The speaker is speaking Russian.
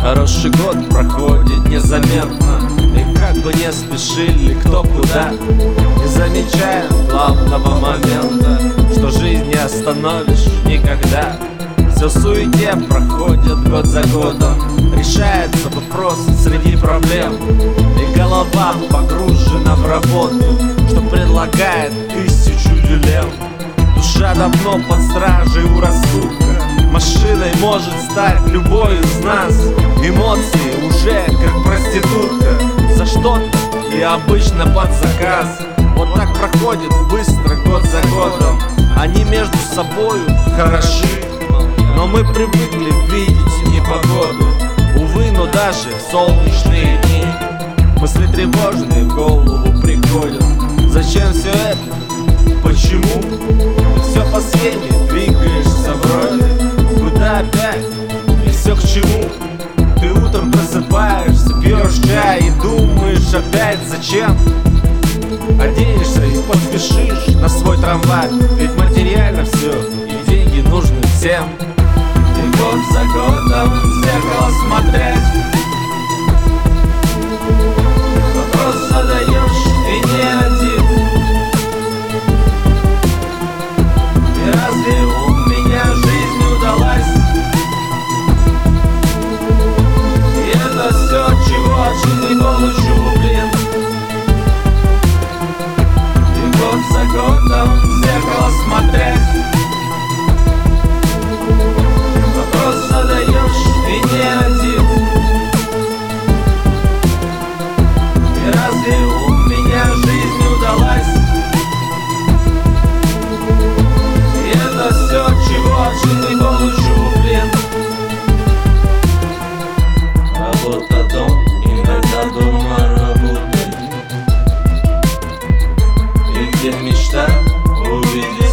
Хороший год проходит незаметно И как бы не спешили кто куда замечаем главного момента Что жизнь не остановишь никогда. Все в суете проходит год за годом Решается вопрос среди проблем. И голова погружена в работу Что предлагает тысячу дилемм. Душа давно под стражей у рассудка Машиной может стать любой из нас. Эмоции уже как проститутка За что-то и обычно под заказ проходит быстро год за годом Они между собою хороши Но мы привыкли видеть непогоду Увы, но даже солнечные дни Мысли тревожные в голову приходят Зачем все это? Почему? Все по схеме двигаешься вроде Куда опять? И все к чему? Ты утром просыпаешься, пьешь чай и думаешь опять зачем? Оденешься спешишь на свой трамвай. Ведь будет мечта увидеть